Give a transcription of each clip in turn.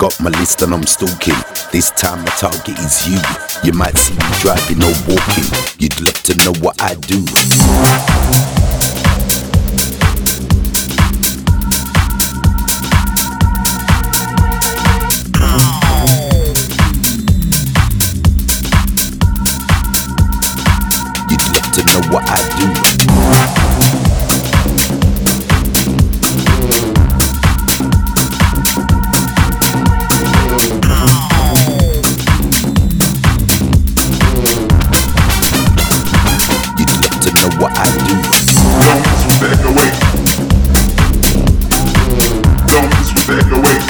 Got my list and I'm stalking. This time my target is you. You might see me driving or walking. You'd love to know what I do. what I do. know what I do. Don't get the fed. Don't get the fed.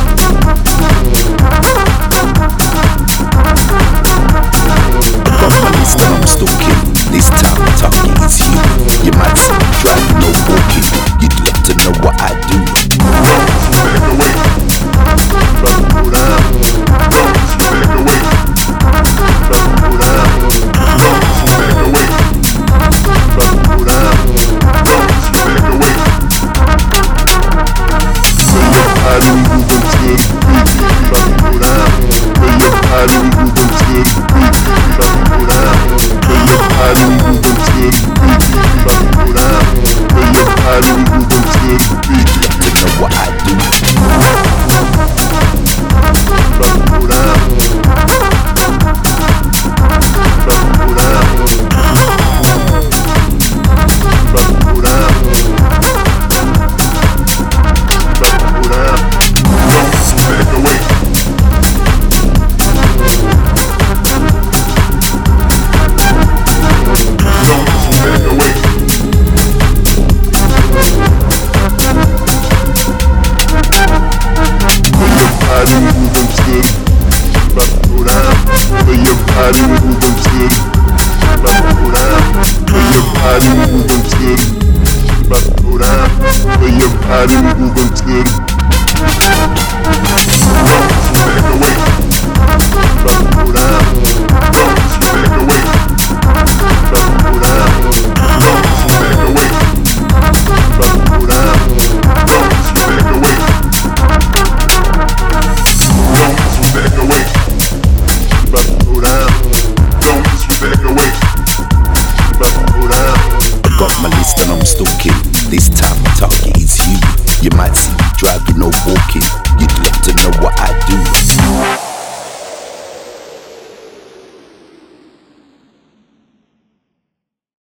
good. She about to go down. But your body moving good. She about to go down. But your body moving good. She about to go down. But your body moving good. and I'm still. This time I talk, it's you. You might see me driving or walking. You don't know